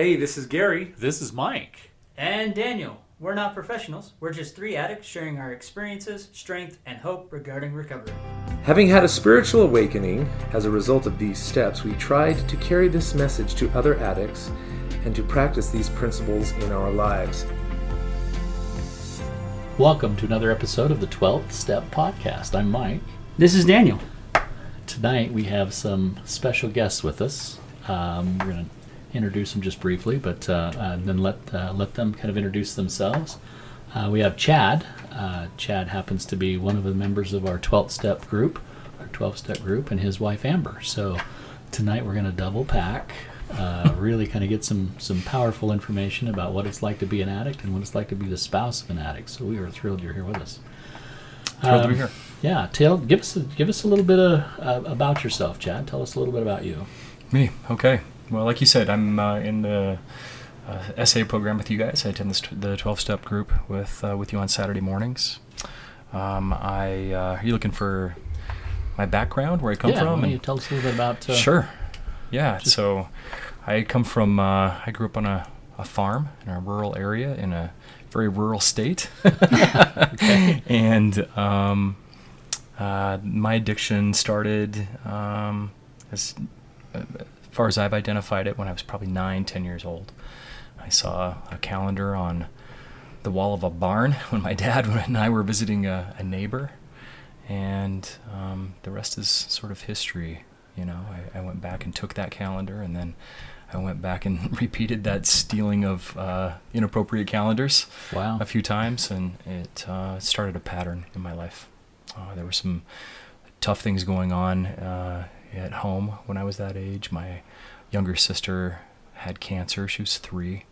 Hey, this is Gary. This is Mike. And Daniel. We're not professionals. We're just three addicts sharing our experiences, strength, and hope regarding recovery. Having had a spiritual awakening as a result of these steps, we tried to carry this message to other addicts and to practice these principles in our lives. Welcome to another episode of the 12th Step Podcast. I'm Mike. This is Daniel. Tonight we have some special guests with us. Um, we're going to introduce them just briefly, but uh, uh, then let uh, let them kind of introduce themselves. Uh, we have Chad. Uh, Chad happens to be one of the members of our 12th step group, our 12 step group, and his wife Amber. So tonight we're going to double pack, uh, really kind of get some some powerful information about what it's like to be an addict and what it's like to be the spouse of an addict. So we are thrilled you're here with us. Thrilled to be Um, here. Yeah, tell give us a, give us a little bit of uh, about yourself, Chad. Tell us a little bit about you. Me, okay. Well, like you said, I'm uh, in the uh, SA program with you guys. I attend this t- the 12 step group with uh, with you on Saturday mornings. Um, I uh, are you looking for my background, where I come yeah, from? you tell us a little bit about? Uh, Sure. Yeah. so, I come from. Uh, I grew up on a, a farm in a rural area in a very rural state, and um, uh, my addiction started um, as, uh, as far as I've identified it when I was probably nine, ten years old. I saw a calendar on the wall of a barn when my dad and I were visiting a, a neighbor, and um, the rest is sort of history. You know, I, I went back and took that calendar, and then I went back and repeated that stealing of uh, inappropriate calendars Wow. a few times, and it uh, started a pattern in my life. Uh, there were some tough things going on uh, at home when I was that age. My younger sister had cancer; she was three,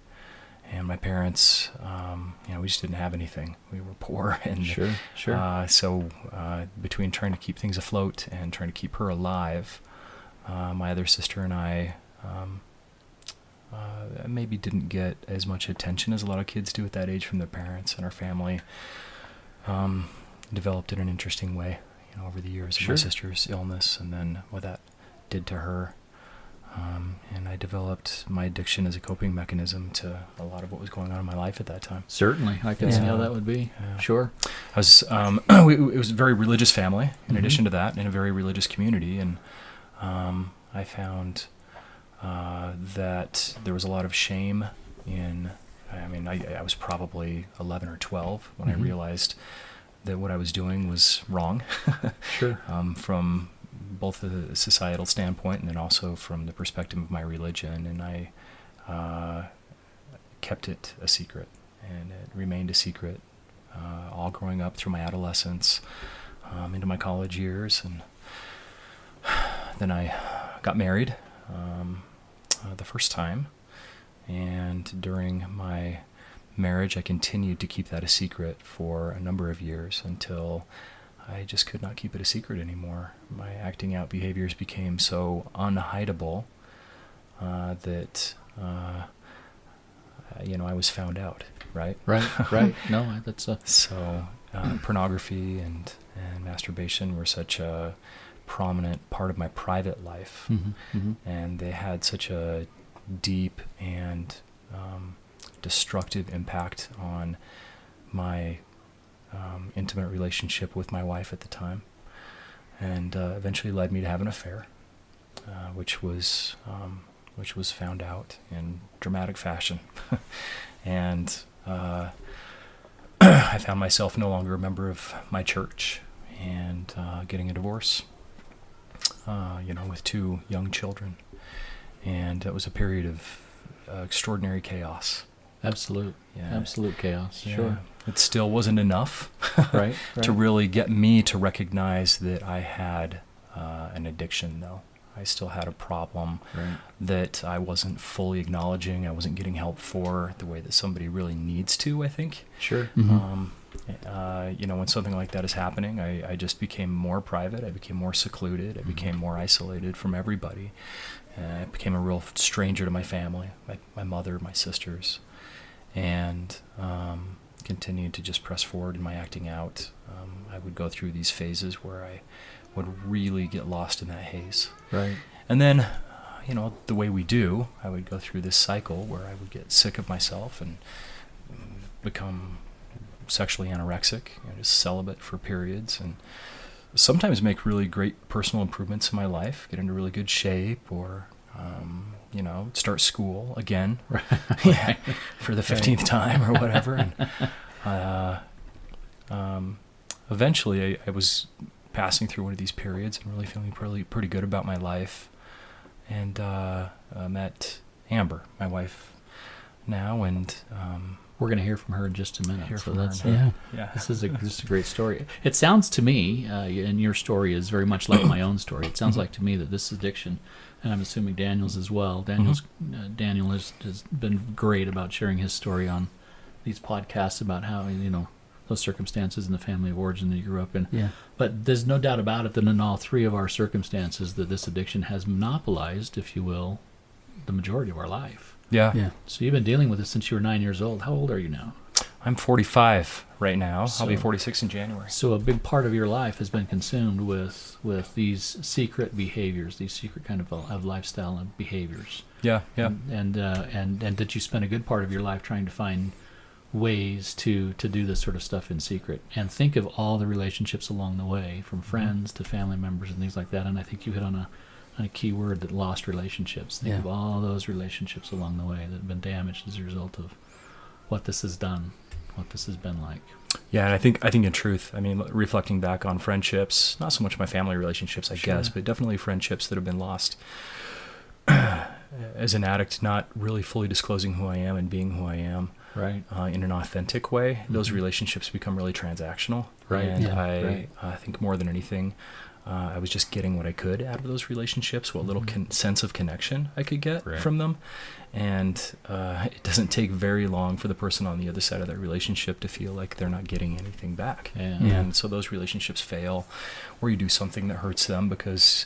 and my parents, um, you know, we just didn't have anything. We were poor, and Sure, sure. uh, so uh, between trying to keep things afloat and trying to keep her alive, uh, my other sister and I um, uh, maybe didn't get as much attention as a lot of kids do at that age from their parents and our family. Um, developed in an interesting way, you know, over the years of Sure. my sister's illness, and then what that did to her. Um, and I developed my addiction as a coping mechanism to a lot of what was going on in my life at that time. Certainly, I can see how that would be. Yeah. Sure. I was um, we, it was a very religious family. In Mhm. addition to that, in a very religious community, and um, I found uh, that there was a lot of shame in. I mean, I, I was probably 11 or 12 when Mhm. I realized that what I was doing was wrong, Sure. um, from both a societal standpoint and then also from the perspective of my religion. And I uh, kept it a secret, and it remained a secret uh, all growing up through my adolescence, um, into my college years, and then I got married um, uh, the first time, and during my marriage, I continued to keep that a secret for a number of years until I just could not keep it a secret anymore. My acting out behaviors became so unhideable uh, that uh, you know I was found out, right? Right. Right. no, I- that's a. So uh, pornography and and masturbation were such a prominent part of my private life, mhm, mhm. and they had such a deep and um, destructive impact on my um, intimate relationship with my wife at the time, and uh, eventually led me to have an affair, uh, which was um, which was found out in dramatic fashion, and uh, I found myself no longer a member of my church and uh, getting a divorce. Uh, you know, with two young children, and it was a period of uh, extraordinary chaos. Absolute. Yeah. Absolute chaos. Yeah. Sure. It still wasn't enough Right. to really get me to recognize that I had uh, an addiction, though. I still had a problem Right. that I wasn't fully acknowledging. I wasn't getting help for the way that somebody really needs to, I think. Sure. Um, uh, you know, when something like that is happening, I, I just became more private. I became more secluded. I became more isolated from everybody. Uh, I became a real stranger to my family, my, my mother, my sisters, and um, continued to just press forward in my acting out. Um, I would go through these phases where I would really get lost in that haze. Right. And then, you know, the way we do, I would go through this cycle where I would get sick of myself and mm, become sexually anorexic, you know, just celibate for periods, and sometimes make really great personal improvements in my life, get into really good shape, or um, you know, start school again yeah, for the fifteenth time or whatever. And uh, um, eventually, I, I was passing through one of these periods and really feeling pretty pretty good about my life, and uh, uh, met Amber, my wife now, and um, We're going to hear from her in just a minute. So that's uh, yeah, this is a this is a great story. It sounds to me, uh, and your story is very much like my own story. It sounds Mhm. like to me that this addiction, and I'm assuming Daniel's as well. Daniel's Mm-hmm. uh, Daniel has, has been great about sharing his story on these podcasts about how you know those circumstances in the family of origin that you grew up in. Yeah. But there's no doubt about it that in all three of our circumstances, that this addiction has monopolized, if you will, the majority of our life. yeah. Yeah. So you've been dealing with this since you were nine years old. How old are you now? I'm 45 right now. I'll be 46 in January. So a big part of your life has been consumed with with these secret behaviors, these secret kind of of lifestyle and behaviors. Yeah, yeah. And and, uh, and and that you spent a good part of your life trying to find ways to to do this sort of stuff in secret. And think of all the relationships along the way, from friends to family members and things like that. And I think you hit on a on a key word that lost relationships. Think Yeah. of all those relationships along the way that have been damaged as a result of what this has done, what this has been like. Yeah, and I think I think in truth, I mean, reflecting back on friendships, not so much my family relationships, I Sure. guess, but definitely friendships that have been lost. As an addict, not really fully disclosing who I am and being who I am Right. uh, in an authentic way, those Mhm. relationships become really transactional. Right, And yeah, I, right. I think more than anything, uh, I was just getting what I could out of those relationships, what little Mhm. con- sense of connection I could get Right. from them. And uh, it doesn't take very long for the person on the other side of that relationship to feel like they're not getting anything back. Yeah. Yeah. And so those relationships fail, or you do something that hurts them because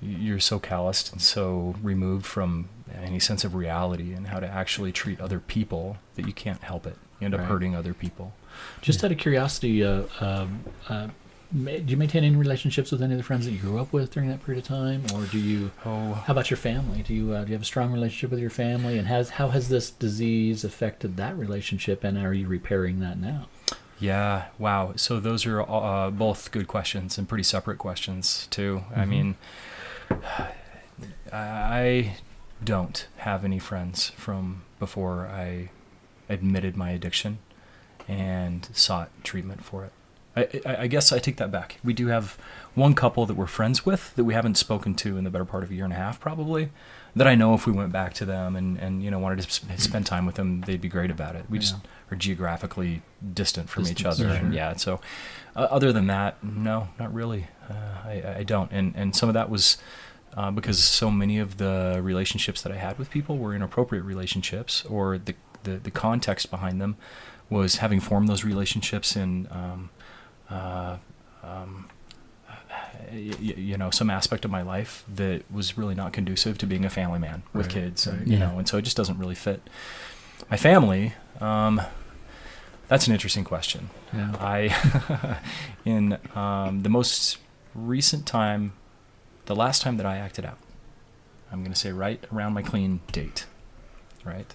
you're so calloused and so removed from any sense of reality and how to actually treat other people that you can't help it. You end up Right. hurting other people. Just out of curiosity, uh, um, uh, ma- do you maintain any relationships with any of the friends that you grew up with during that period of time, or do you? Oh, How about your family? Do you uh, do you have a strong relationship with your family, and has how has this disease affected that relationship, and are you repairing that now? Yeah, wow. So those are uh, both good questions and pretty separate questions too. I Mhm. mean, I don't have any friends from before I admitted my addiction and sought treatment for it. I, I, I guess I take that back. We do have one couple that we're friends with that we haven't spoken to in the better part of a year and a half, probably. That I know if we went back to them and, and you know wanted to sp- spend time with them, they'd be great about it. We just are geographically distant from each other, sure. and yeah. So, uh, other than that, no, not really. Uh, I, I don't, and and some of that was uh, because so many of the relationships that I had with people were inappropriate relationships, or the the, the context behind them was having formed those relationships in. Um, uh, um, y- y- you know, some aspect of my life that was really not conducive to being a family man with Right, kids, and right. you Yeah. know, and so it just doesn't really fit. My family, um, that's an interesting question. Yeah. I, in um, the most recent time, the last time that I acted out, I'm going to say right around my clean date, right?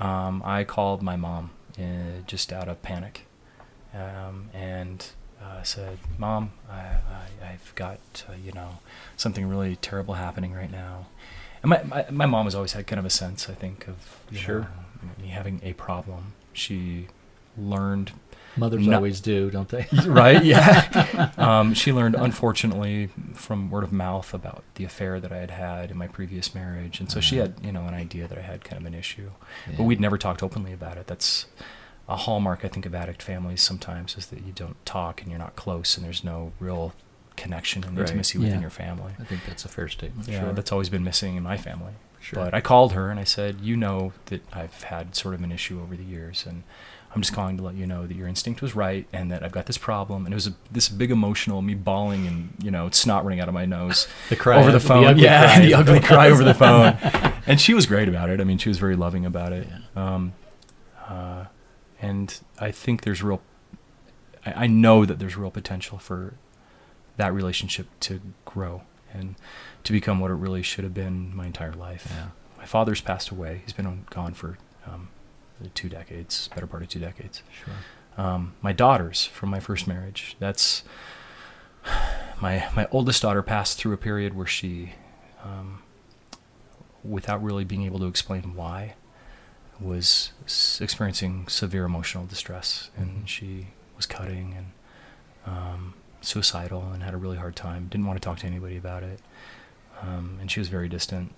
Um, I called my mom uh, just out of panic um, and uh, said, Mom, I, I, I've got, uh, you know, something really terrible happening right now. And my, my, my mom has always had kind of a sense, I think, of you Sure. know, me having a problem. She learned Mothers No- always do, don't they? right yeah um, she learned unfortunately from word of mouth about the affair that i had had in my previous marriage and so she had you know an idea that i had kind of an issue but we'd never talked openly about it that's a hallmark i think of addict families sometimes is that you don't talk and you're not close and there's no real connection and Right. intimacy within Yeah. your family I think that's a fair statement. yeah sure. that's always been missing in my family sure. but I called her and I said, "You know that I've had sort of an issue over the years, and I'm just calling to let you know that your instinct was right, and that I've got this problem." And it was a, this big emotional, me bawling and you know it's snot running out of my nose the cry over the phone. ugly yeah, cry. the ugly cry over the phone. And she was great about it. I mean, she was very loving about it. Yeah. Um, and I think there's real. I, I know that there's real potential for that relationship to grow and to become what it really should have been my entire life. Yeah. My father's passed away. He's been on, gone for um, two decades, better part of two decades. Sure. Um, my daughters from my first marriage. That's my my oldest daughter passed through a period where she, um, without really being able to explain why, was experiencing severe emotional distress, and she was cutting and um, suicidal and had a really hard time. Didn't want to talk to anybody about it, um, and she was very distant.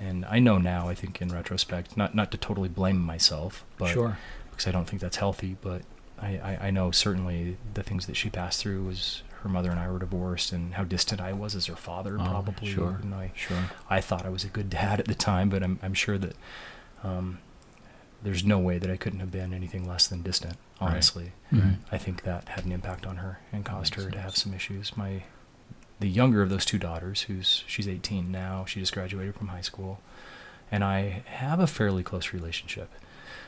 And I know now. I think in retrospect, not not to totally blame myself, but sure. because I don't think that's healthy. But I, I, I know certainly the things that she passed through was her mother and I were divorced, and how distant I was as her father, Oh, probably. sure. And I, Sure. I thought I was a good dad at the time, but I'm, I'm sure that um, there's no way that I couldn't have been anything less than distant, Right. honestly. Mhm. I think that had an impact on her and caused makes her to have some issues. My the younger of those two daughters, who's she's 18 now, she just graduated from high school, and I have a fairly close relationship.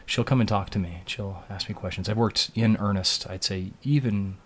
She'll come and talk to me. She'll ask me questions. I've worked in earnest, I'd say, even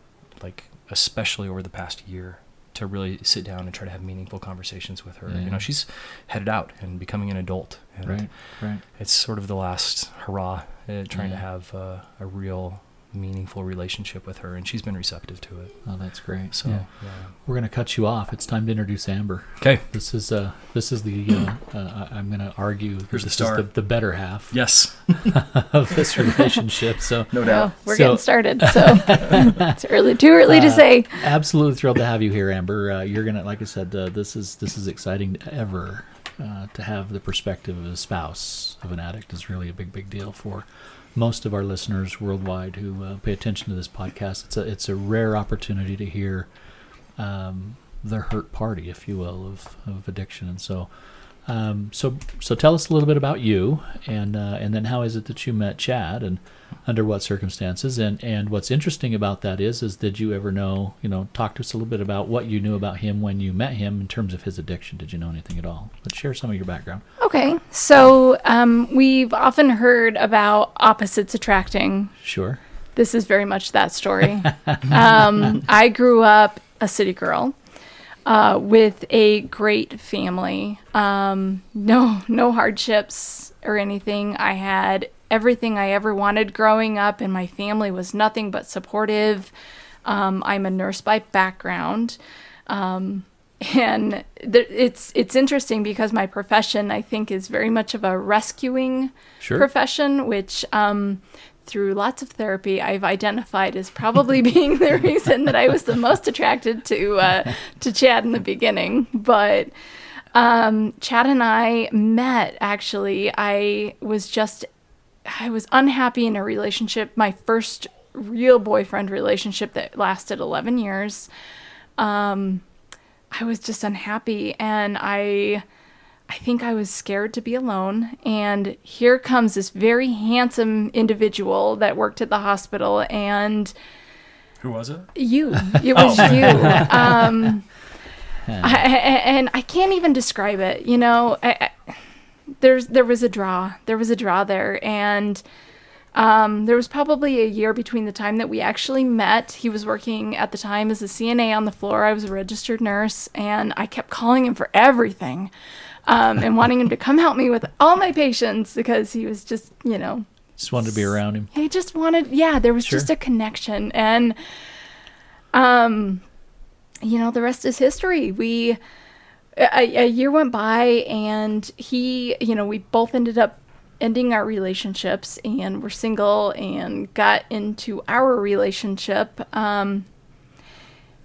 like especially over the past year, to really sit down and try to have meaningful conversations with her. You know, she's headed out and becoming an adult, and Right. Right. it's sort of the last hurrah uh, trying to have uh, a real meaningful relationship with her and she's been receptive to it Oh, that's great. so yeah. yeah. We're going to cut you off. It's time to introduce Amber. okay This is uh this is the uh, uh I- I'm going to argue that Here's the this star. is the, the better half yes of this relationship. So no Well, we're So- getting started, so it's early, too early to Uh, say. absolutely thrilled to have you here, Amber. Uh, you're gonna, like I said, uh, this is this is exciting ever uh, to have the perspective of a spouse of an addict is really a big big deal for most of our listeners worldwide who uh, pay attention to this podcast. It's a it's a rare opportunity to hear um, the hurt party, if you will, of, of addiction, and so. Um, so, so tell us a little bit about you, and uh, and then how is it that you met Chad, and under what circumstances, and and what's interesting about that is, is did you ever know, you know, talk to us a little bit about what you knew about him when you met him in terms of his addiction? Did you know anything at all? But share some of your background. Okay, so um, we've often heard about opposites attracting. Sure. This is very much that story. um, I grew up a city girl uh, with a great family. Um, no, no hardships or anything. I had everything I ever wanted growing up, and my family was nothing but supportive. Um, I'm a nurse by background. Um, and th- it's it's interesting because my profession I think is very much of a rescuing Sure. profession, which um, through lots of therapy I've identified as probably being the reason that I was the most attracted to uh, to Chad in the beginning. But um, Chad and I met actually. I was just I was unhappy in a relationship, my first real boyfriend relationship that lasted 11 years. Um, I was just unhappy and I I think I was scared to be alone and here comes this very handsome individual that worked at the hospital and who was it? You. It was you. Um I, I- and I can't even describe it you know? I, I, there's there was a draw. There was a draw there and um, there was probably a year between the time that we actually met. He was working at the time as a CNA on the floor. I was a registered nurse, and I kept calling him for everything um, and wanting him to come help me with all my patients because he was just, you know, Just wanted to be around him. he just wanted yeah there was Sure. just a connection and um you know the rest is history we a, a year went by and he you know we both ended up ending our relationships and we're single and got into our relationship um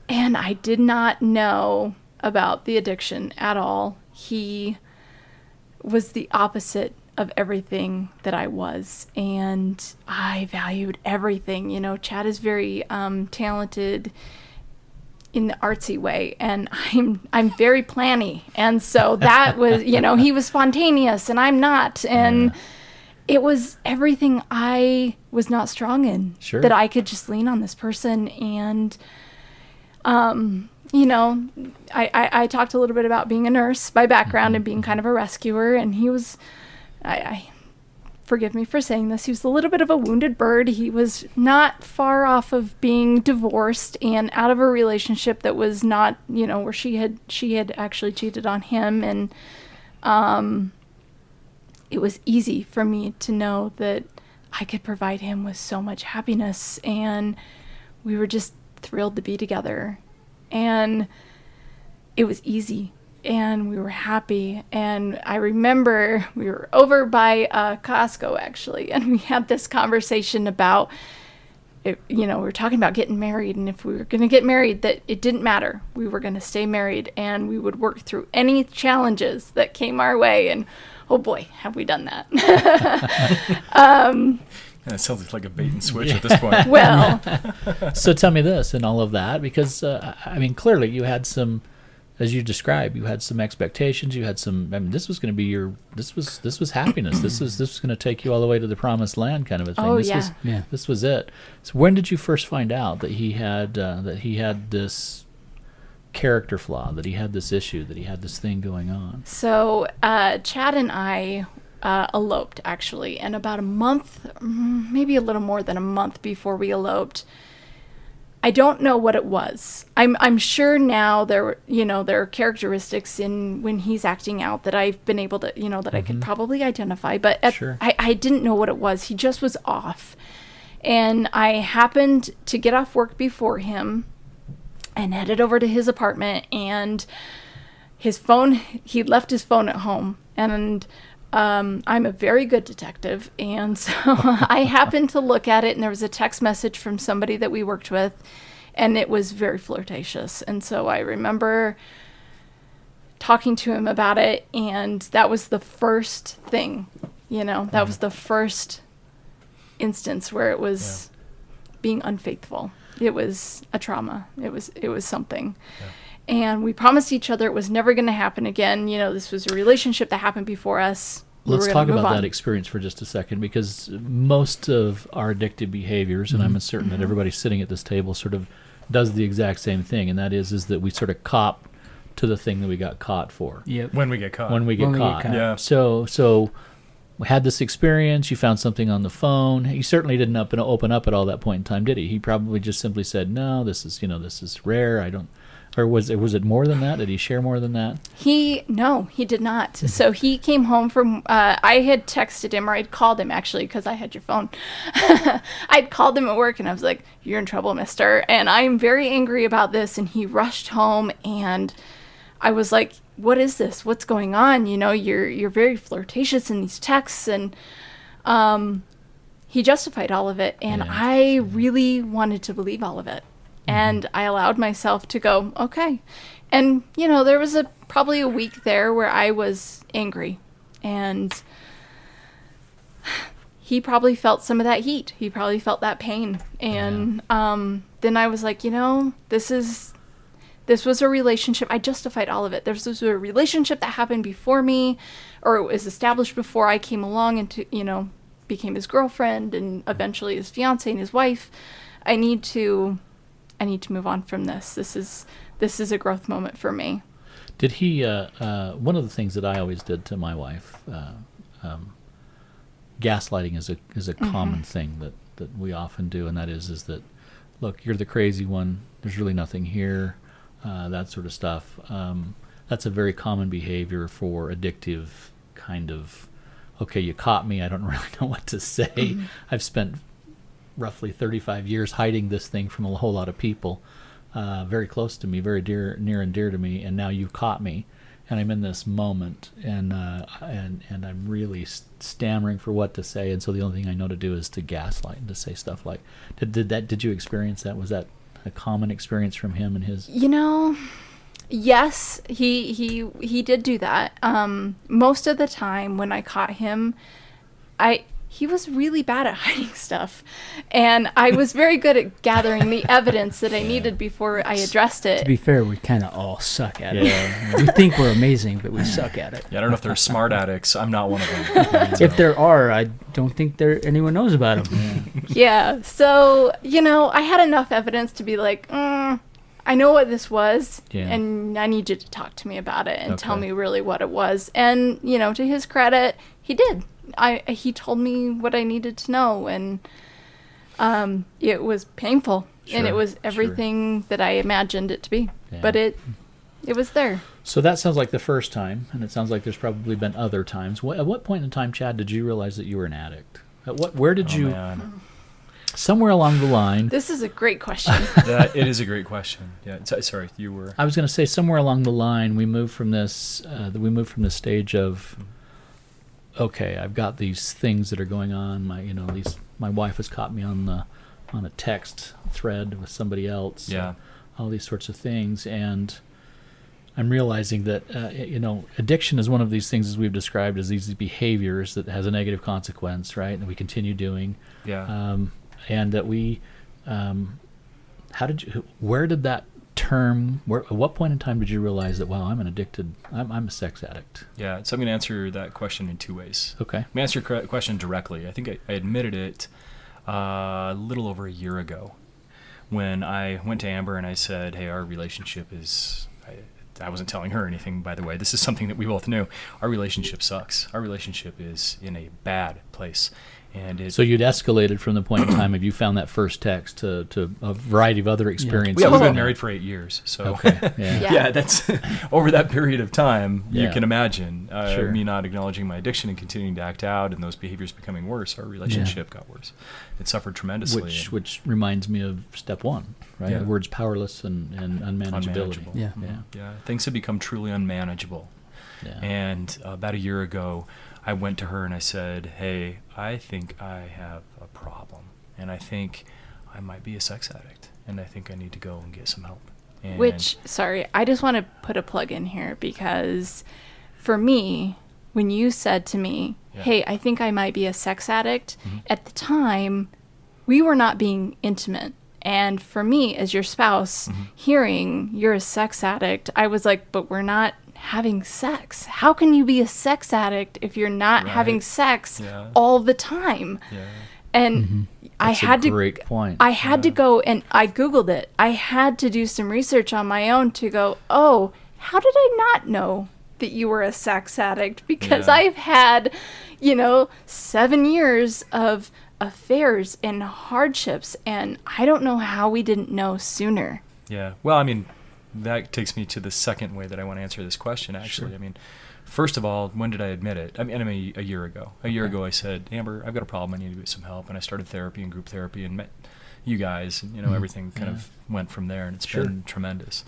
and i did not know about the addiction at all he was the opposite of everything that I was. And I valued everything. You know, Chad is very um, talented in the artsy way and I'm I'm very planny. And so that was, you know, he was spontaneous and I'm not. And it was everything I was not strong in. Sure. That I could just lean on this person and um you know, I, I, I talked a little bit about being a nurse by background and being kind of a rescuer, and he was, I, I forgive me for saying this, he was a little bit of a wounded bird. He was not far off of being divorced and out of a relationship that was not, you know, where she had she had actually cheated on him and um it was easy for me to know that I could provide him with so much happiness and we were just thrilled to be together. And it was easy and we were happy. And I remember we were over by uh, Costco actually, and we had this conversation about, it, you know, we were talking about getting married, and if we were going to get married, that it didn't matter. We were going to stay married, and we would work through any challenges that came our way. And oh boy, have we done that! um, Yeah, it sounds like a bait and switch at this point. well, so tell me this and all of that because uh, I mean clearly you had some as you described you had some expectations you had some I mean this was going to be your this was this was happiness this is this was going to take you all the way to the promised land kind of a thing Oh, this yeah. was Yeah. this was it so when did you first find out that he had uh, that he had this character flaw that he had this issue that he had this thing going on So uh, Chad and I uh, eloped actually, and about a month, mm, maybe a little more than a month before we eloped, I don't know what it was. I'm I'm sure now there you know there are characteristics in when he's acting out that I've been able to you know that I could probably identify, but at, Sure. I I didn't know what it was. He just was off, and I happened to get off work before him, and headed over to his apartment and his phone he left his phone at home and um, i'm a very good detective and so i happened to look at it and there was a text message from somebody that we worked with and it was very flirtatious. And so i remember talking to him about it and that was the first thing you know that was the first instance where it was being unfaithful. It was a trauma. It was it was something and we promised each other it was never going to happen again you know this was a relationship that happened before us Let's were talk about move that experience for just a second because most of our addictive behaviors, and I'm certain Mm-hmm. that everybody sitting at this table sort of does the exact same thing, and that is is that we sort of cop to the thing that we got caught for Yep. When we get caught. when we get When we get caught. caught. Yeah. So so we had this experience. You found something on the phone. He certainly didn't up and open up at all that point in time, did he? He probably just simply said, "No, this is you know this is rare. I don't." Or was it was it more than that? Did he share more than that? He no, he did not. So he came home from. Uh, I had texted him, or I'd called him actually, because I had your phone. I'd called him at work, and I was like, "You're in trouble, Mister," and I'm very angry about this. And he rushed home, and I was like, "What is this? What's going on? You know, you're you're very flirtatious in these texts." And um, he justified all of it, and Yeah, I really wanted to believe all of it. And I allowed myself to go, okay. And you know, there was a probably a week there where I was angry, and he probably felt some of that heat. He probably felt that pain, and um, then I was like, you know, this is this was a relationship. I justified all of it. This was a relationship that happened before me, or it was established before I came along and to, you know became his girlfriend and eventually his fiance and his wife. I need to, I need to move on from this. This is this is a growth moment for me. Did he? Uh, uh, one of the things that I always did to my wife, uh, um, gaslighting is a is a common thing that, that we often do, and that is is that, look, you're the crazy one. There's really nothing here, uh, that sort of stuff. Um, that's a very common behavior for addictive kind of. Okay, you caught me. I don't really know what to say. I've spent roughly 35 years hiding this thing from a whole lot of people, uh, very close to me, very dear, near and dear to me, and now you've caught me, and I'm in this moment, and uh, and and I'm really stammering for what to say, and so the only thing I know to do is to gaslight and to say stuff like, did did that? Did you experience that? Was that a common experience from him and his? You know, yes, he he he did do that. Um, most of the time when I caught him, I he was really bad at hiding stuff, and I was very good at gathering the evidence that I needed before I addressed it. To be fair, we kind of all suck at Yeah. it. we think we're amazing, but we suck at it. Yeah, I don't know if they're smart addicts. I'm not one of them. If there are, I don't think there anyone knows about them. Yeah, so you know, I had enough evidence to be like, mm, I know what this was, Yeah. and I need you to talk to me about it and tell me really what it was. And you know, to his credit, he did. I he told me what I needed to know, and um, it was painful, and it Sure, was sure. everything that I imagined it to be. Yeah. But it it was there. So that sounds like the first time, and it sounds like there's probably been other times. What, at what point in time, Chad, did you realize that you were an addict? At what? Where did Oh, you? man. Somewhere along the line, This is a great question. that it is a great question. Yeah. So, sorry, you were. I was going to say somewhere along the line we moved from this. Uh, we moved from the stage of, okay, I've got these things that are going on. My, you know, these. My wife has caught me on the, on a text thread with somebody else. Yeah. all these sorts of things and i'm realizing that uh, you know addiction is one of these things as we've described as these behaviors that has a negative consequence right And we continue doing Yeah. um, and that we um, how did you where did that term where at what point in time did you realize that wow i'm an addicted i'm, I'm a sex addict yeah. So I'm going to answer that question in two ways. okay Let me answer your question directly. I think I, I admitted it uh, a little over a year ago when I went to Amber and I said, "Hey, our relationship is." I, I wasn't telling her anything, by the way. This is something that we both knew. Our relationship sucks. Our relationship is in a bad place, and it, so you'd escalated from the point in time of you found that first text to, to a variety of other experiences yeah, we've been Oh. married for eight years. So okay yeah, Yeah. yeah, that's over that period of time. You can imagine uh, Sure. me not acknowledging my addiction and continuing to act out, and those behaviors becoming worse. Our relationship got worse. It suffered tremendously. which which reminds me of step one, right? Yeah. The words powerless and, and unmanageability. unmanageable. Yeah. Yeah. yeah, things have become truly unmanageable. Yeah. And uh, about a year ago, I went to her and I said, "Hey, I think I have a problem, and I think I might be a sex addict, and I think I need to go and get some help." And Which, sorry, I just want to put a plug in here because for me, when you said to me, Yeah. hey, I think I might be a sex addict, Mhm. at the time, we were not being intimate. And for me, as your spouse, Mhm. hearing you're a sex addict, I was like, but we're not having sex. How can you be a sex addict if you're not having sex Yeah. all the time? yeah, And mm-hmm. I That's a had to great point. I had to go and I googled it. I had to do some research on my own to go, "Oh, how did I not know that you were a sex addict?" Because Yeah. I've had, you know, 7 years of affairs and hardships and I don't know how we didn't know sooner. Yeah. Well, I mean, that takes me to the second way that I want to answer this question. Actually, Sure. I mean, first of all, when did I admit it? I mean, I mean, a year ago. A year Okay. ago, I said, Amber, I've got a problem. I need to get some help, and I started therapy and group therapy and met you guys, and you know, Mhm. everything kind Yeah. of went from there, and it's Sure. been tremendous.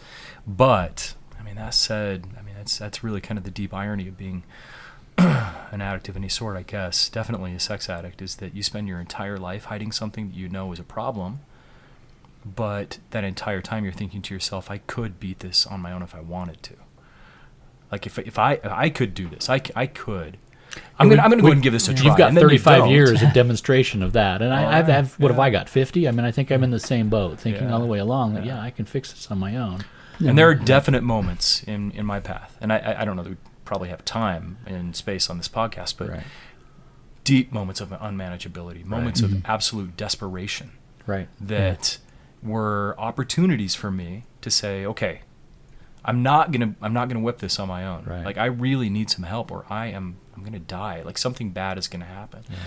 But I mean, that said, I mean, that's that's really kind of the deep irony of being an addict of any sort, I guess. Definitely a sex addict is that you spend your entire life hiding something that you know is a problem but that entire time you're thinking to yourself, I could beat this on my own if I wanted to. Like if if I if I could do this, I could. I'm gonna I'm gonna go ahead and give this a try. You've got and then you 35 years of demonstration of that, and I, right, have what have. I got? 50. I mean, I think I'm in the same boat, thinking Yeah, all the way along that yeah. yeah, I can fix this on my own. And there are definite moments in in my path, and I I, I don't know that we probably have time and space on this podcast, but right, deep moments of unmanageability, moments Mhm. of absolute desperation right. that were opportunities for me to say, okay, I'm not gonna I'm not gonna whip this on my own. Right. Like I really need some help, or I am I'm gonna die. Like something bad is gonna happen. Yeah.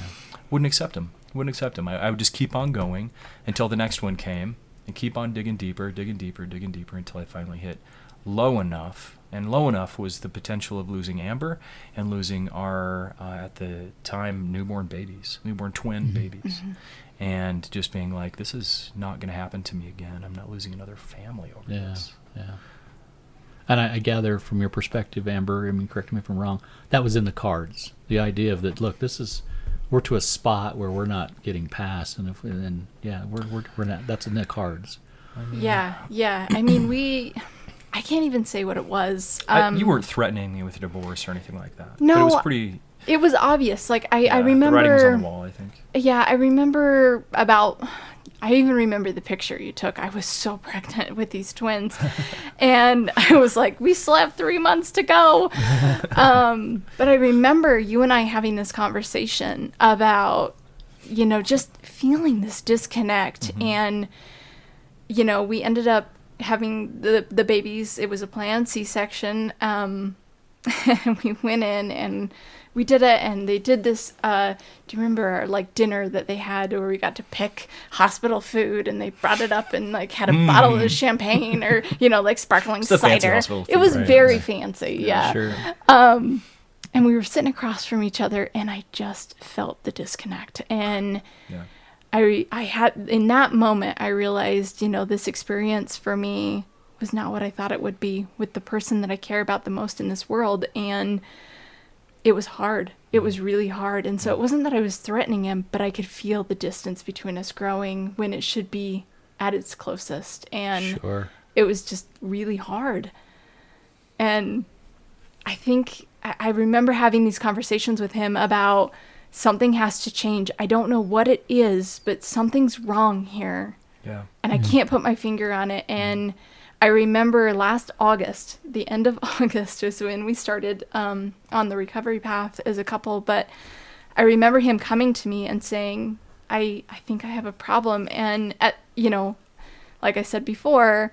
Wouldn't accept him. Wouldn't accept him. I, I would just keep on going until the next one came, and keep on digging deeper, digging deeper, digging deeper until I finally hit low enough. And low enough was the potential of losing Amber and losing our uh, at the time newborn babies, newborn twin Mhm. babies, and just being like, this is not going to happen to me again. I'm not losing another family over Yeah, this. yeah. And I, I gather from your perspective, Amber. I mean, correct me if I'm wrong. That was in the cards. The idea of that. Look, this is we're to a spot where we're not getting past, and if and then yeah, we're we're, we're not. That's in the cards. Yeah, yeah. I mean, we I can't even say what it was. I- Um, you weren't threatening me with a divorce or anything like that. but it was pretty. It was obvious. Like I, yeah, I The writing was remember. on the wall. I think. Yeah, I remember about. I even remember the picture you took. I was so pregnant with these twins, and I was like, "We still have three months to go." um, but I remember you and I having this conversation about, you know, just feeling this disconnect, Mhm. and you know, we ended up having the the babies. It was a planned C section. Um, we went in and we did it and they did this uh do you remember our, like dinner that they had where we got to pick hospital food and they brought it up and like had a bottle of champagne or you know like sparkling It's the fancy cider it was right? very fancy yeah Sure. and we were sitting across from each other and i just felt the disconnect and Yeah. I I had in that moment I realized, you know, this experience for me was not what I thought it would be with the person that I care about the most in this world and it was hard. It mm. was really hard. And so it wasn't that I was threatening him, but I could feel the distance between us growing when it should be at its closest. And Sure. it was just really hard. And I think I I remember having these conversations with him about something has to change. I don't know what it is, but something's wrong here. Yeah. And I mm. can't put my finger on it. Mm. And I remember last August, the end of August was when we started um, on the recovery path as a couple. But I remember him coming to me and saying, I, I think I have a problem. And, at, you know, like I said before,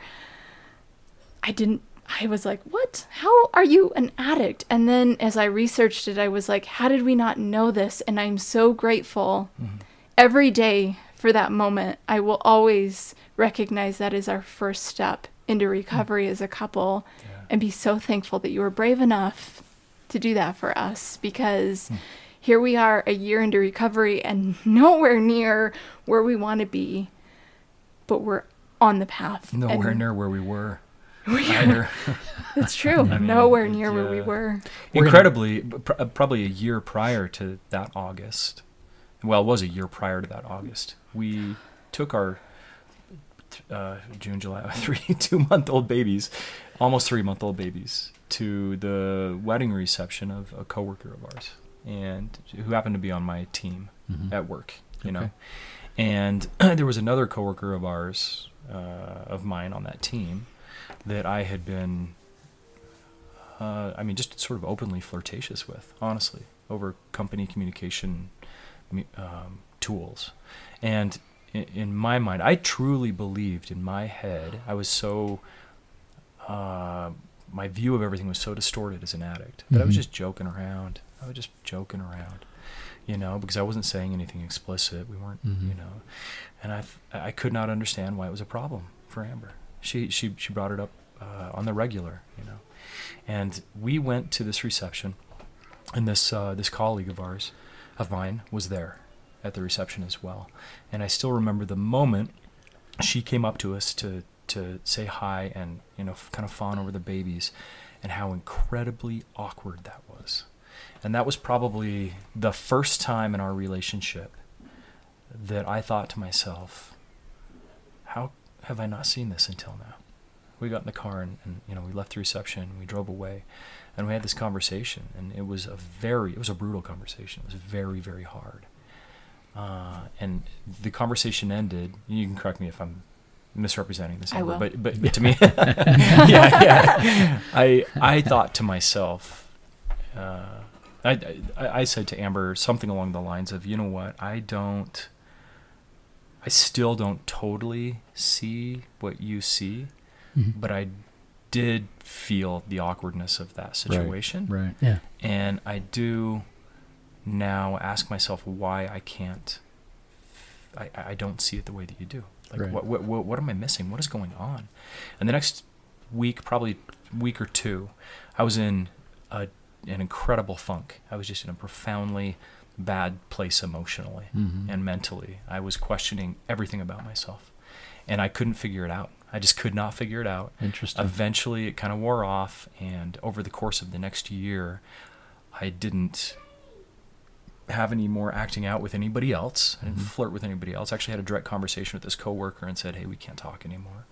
I didn't I was like, "What? How are you an addict?" And then as I researched it, I was like, "How did we not know this?" And I'm so grateful every day for that moment. I will always recognize that as our first step into recovery as a couple and be so thankful that you were brave enough to do that for us because here we are a year into recovery and nowhere near where we want to be, but we're on the path. Nowhere And- near where we were. Either. It's true. mean, Nowhere near where we were. Incredibly, pr- uh, probably a year prior to that August. Well, it was a year prior to that August. We took our uh, June, July, three, two month old babies, almost three month old babies, to the wedding reception of a coworker of ours, and who happened to be on my team Mhm. at work. You know, and there was another coworker of ours, uh, of mine on that team, that I had been uh, I mean, just sort of openly flirtatious with, honestly, over company communication um, tools. And in, my mind, I truly believed in my head, I was so, uh, my view of everything was so distorted as an addict that I was Mhm. just joking around. I was just joking around, you know, because I wasn't saying anything explicit. We weren't, Mhm. you know, and I, I could not understand why it was a problem for Amber. She, she, she brought it up uh, on the regular, you know. And we went to this reception, and this uh, this colleague of ours, of mine, was there at the reception as well. And I still remember the moment she came up to us to to say hi and you know kind of fawn over the babies, and how incredibly awkward that was. And that was probably the first time in our relationship that I thought to myself, how have I not seen this until now? We got in the car and, and you know we left the reception. We drove away, and we had this conversation, and it was a very it was a brutal conversation. It was very very hard. Uh, and the conversation ended. You can correct me if I'm misrepresenting this, I Amber, will. but but, but to me, yeah, yeah. I I thought to myself, uh, I, I I said to Amber something along the lines of, you know what, I don't. I still don't totally see what you see, Mhm. but I did feel the awkwardness of that situation. Right. Yeah. And I do now ask myself why I can't, I, I don't see it the way that you do. Like, Right. what, what, what, am I missing? What is going on? And the next week, probably week or two, I was in a, an incredible funk. I was just in a profoundly bad place emotionally Mhm. and mentally. I was questioning everything about myself. And I couldn't figure it out. I just could not figure it out. Interesting. Eventually, it kind of wore off, and over the course of the next year, I didn't have any more acting out with anybody else. I didn't Mhm. flirt with anybody else. I actually had a direct conversation with this coworker and said, "Hey, we can't talk anymore."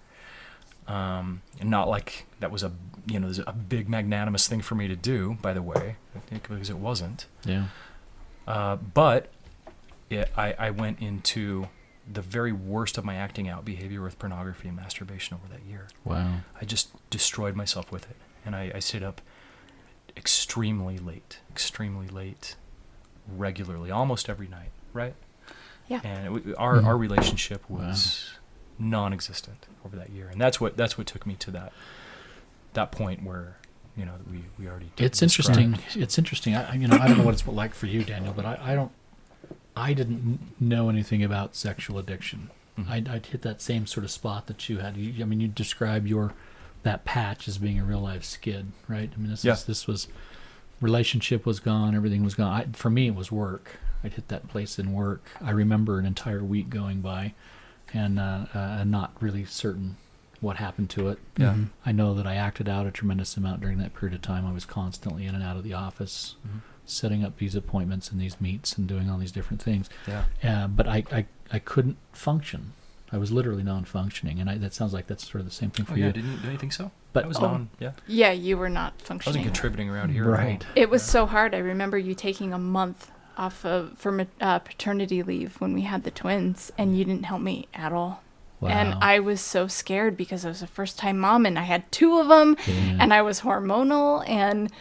Um, and not like that was a you know a big magnanimous thing for me to do, by the way, because it wasn't. yeah. Uh, but it, I, I went into the very worst of my acting out behavior with pornography and masturbation over that year. Wow. I just destroyed myself with it. And I, I stayed up extremely late, extremely late, regularly, almost every night, right? Yeah. And it, w- our, Mhm. our relationship was non-existent over that year. And that's what, that's what took me to that, that point where you know we we already. d- It's described. interesting. It's interesting. I, I- you know, I don't know what it's like for you, Daniel, but I, I don't. I didn't know anything about sexual addiction. Mhm. I'd, I'd hit that same sort of spot that you had. You, I mean, you describe your that patch as being a real life skid, right? I mean, this Yeah. is this was relationship was gone, everything was gone. I, for me, it was work. I'd hit that place in work. I remember an entire week going by, and uh, uh, not really certain what happened to it. Yeah. Mhm. I know that I acted out a tremendous amount during that period of time. I was constantly in and out of the office, Mhm. setting up these appointments and these meets and doing all these different things. Yeah. Uh, but I, I, I couldn't function. I was literally non-functioning, and I, that sounds like that's sort of the same thing for Oh yeah, you. didn't don't you think so? But I was oh, non. Yeah, Yeah, you were not functioning. I wasn't contributing around here. at all. right. It was so hard. I remember you taking a month off of for uh, paternity leave when we had the twins, and you didn't help me at all. Wow. And I was so scared because I was a first time mom, and I had two of them, Yeah. and I was hormonal, and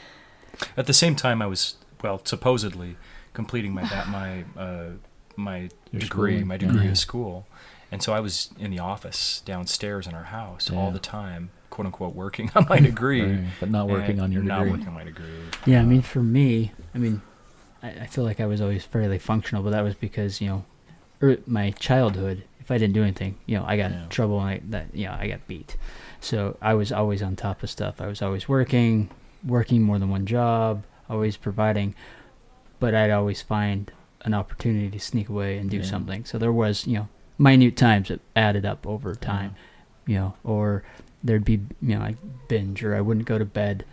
At the same time, I was well, supposedly completing my ba- my uh, my Your degree, schooling, my degree yeah. of school, and so I was in the office downstairs in our house all the time, quote unquote, working on my degree, Right, but not working on your not degree. working on my degree. Yeah, I mean, for me, I mean, I, I feel like I was always fairly functional, but that was because you know, er, my childhood. If I didn't do anything, you know, I got Yeah. in trouble and I, that you know I got beat. So I was always on top of stuff. I was always working, working more than one job, always providing, but I'd always find an opportunity to sneak away and do Yeah. something. So there was you know minute times that added up over time you know, or there'd be, you know, I binge or I wouldn't go to bed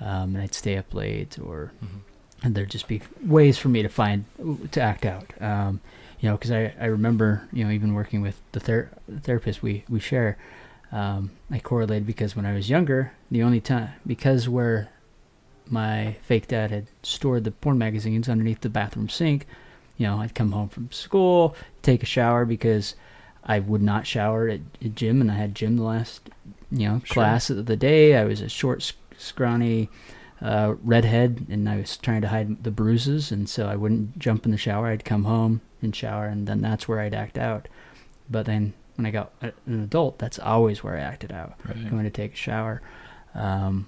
um, and I'd stay up late or, Mhm. and there'd just be ways for me to find, to act out. Um, you know, because I, I remember, you know, even working with the, ther- the therapist we, we share, um, I correlated because when I was younger, the only time, because where my fake dad had stored the porn magazines underneath the bathroom sink, you know, I'd come home from school, take a shower because I would not shower at, at gym, and I had gym the last, you know, Sure. class of the day. I was a short, scrawny uh, redhead, and I was trying to hide the bruises, and so I wouldn't jump in the shower. I'd come home and shower, and then that's where I'd act out. But then when I got an adult, that's always where I acted out, Right. going to take a shower. Um,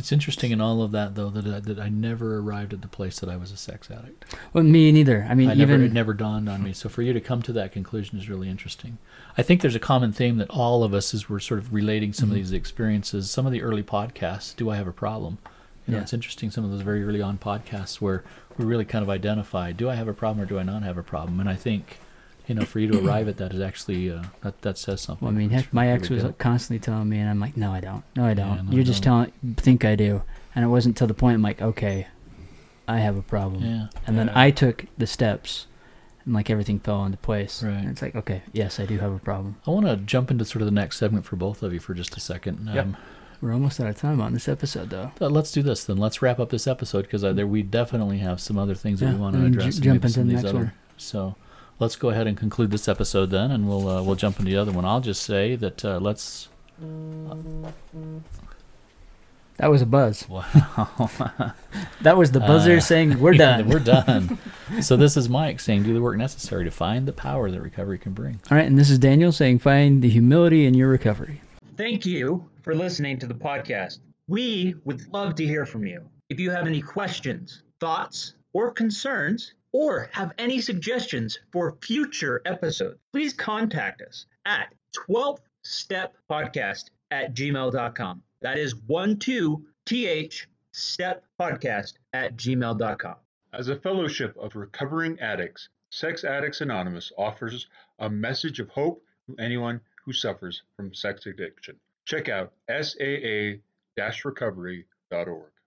It's interesting in all of that, though, that I, that I never arrived at the place that I was a sex addict. well, me neither. I mean, I never, it never dawned on me. So for you to come to that conclusion is really interesting. I think there's a common theme that all of us, as we're sort of relating some Mhm. of these experiences, some of the early podcasts, do I have a problem? You know, Yeah. it's interesting. Some of those very early on podcasts where we really kind of identify: do I have a problem or do I not have a problem? And I think, you know, for you to arrive at that is actually uh, that that says something. Well, I mean, heck, my really ex was constantly telling me, and I'm like, no, I don't. No, I don't. no, You're I just don't. telling, think I do. And it wasn't till the point I'm like, okay, I have a problem. Yeah. And then I took the steps, and like everything fell into place. Right. And it's like, okay, yes, I do have a problem. I want to jump into sort of the next segment for both of you for just a second. Yep. Um, We're almost out of time on this episode, though. Uh, let's do this then. Let's wrap up this episode because there we definitely have some other things that we want to address. and jump into the next other- one. So let's go ahead and conclude this episode then, and we'll uh, we'll jump into the other one. I'll just say that uh, let's. That was a buzz. Wow. That was the buzzer Uh, saying, we're done. We're done. so this is Mike saying, "Do the work necessary to find the power that recovery can bring." All right, and this is Daniel saying, find the humility in your recovery. Thank you for listening to the podcast. We would love to hear from you. If you have any questions, thoughts, or concerns, or have any suggestions for future episodes, please contact us at 12th Step Podcast at gmail.com. That is 12th Step Podcast at gmail.com. As a fellowship of recovering addicts, Sex Addicts Anonymous offers a message of hope to anyone who suffers from sex addiction. Check out saa-recovery.org.